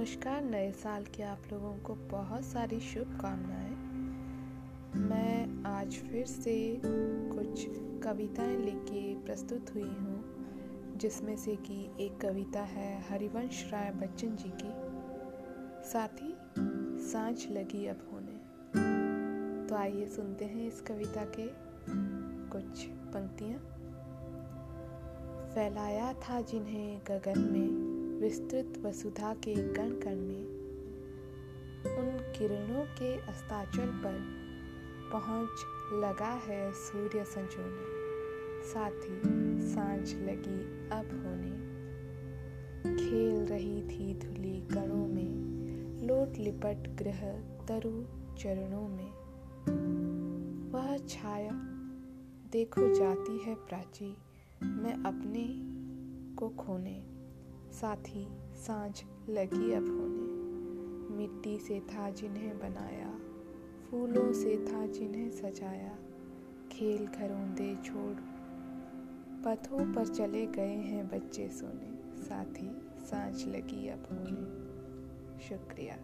नमस्कार, नए साल की आप लोगों को बहुत सारी शुभकामनाएँ। मैं आज फिर से कुछ कविताएँ लेके प्रस्तुत हुई हूँ, जिसमें से कि एक कविता है हरिवंश राय बच्चन जी की, साथ, साँझ लगी अब होने। तो आइए सुनते हैं इस कविता के कुछ पंक्तियाँ। फैलाया था जिन्हें गगन में विस्तृत वसुधा के कण कण में उन किरणों के अस्ताचल पर पहुँच लगा है सूर्य संजोने साथ ही साँझ लगी अब होने। खेल रही थी धुली कणों में, लोट लिपट ग्रह तरु चरणों में। वह छाया देखो जाती है प्राची, मैं अपने को खोने। साथ, साँझ लगी अब होने। मिट्टी से था जिन्हें बनाया, फूलों से था जिन्हें सजाया। खेल घरों दे छोड़, पथों पर चले गए हैं बच्चे सोने। साथी, साँझ लगी अब होने। शुक्रिया।